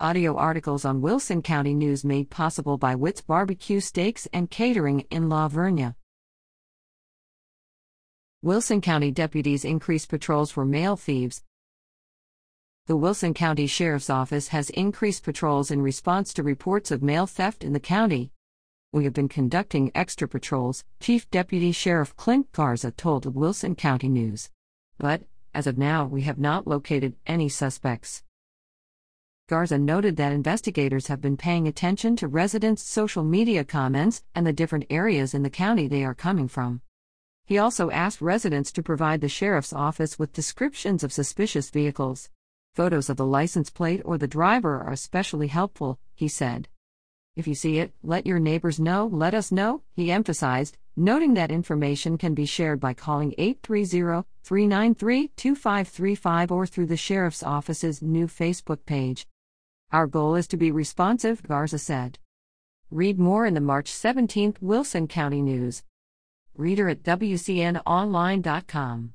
Audio articles on Wilson County News made possible by Witt's Barbecue Steaks and Catering in La Vernia. Wilson County deputies increase patrols for mail thieves. The Wilson County Sheriff's Office has increased patrols in response to reports of mail theft in the county. We have been conducting extra patrols, Chief Deputy Sheriff Clint Garza told Wilson County News. But, as of now, we have not located any suspects. Garza noted that investigators have been paying attention to residents' social media comments and the different areas in the county they are coming from. He also asked residents to provide the sheriff's office with descriptions of suspicious vehicles. Photos of the license plate or the driver are especially helpful, he said. If you see it, let your neighbors know, let us know, he emphasized, noting that information can be shared by calling 830 393 2535 or through the Sheriff's Office's new Facebook page. Our goal is to be responsive, Garza said. Read more in the March 17 Wilson County News. Reader at WCNOnline.com.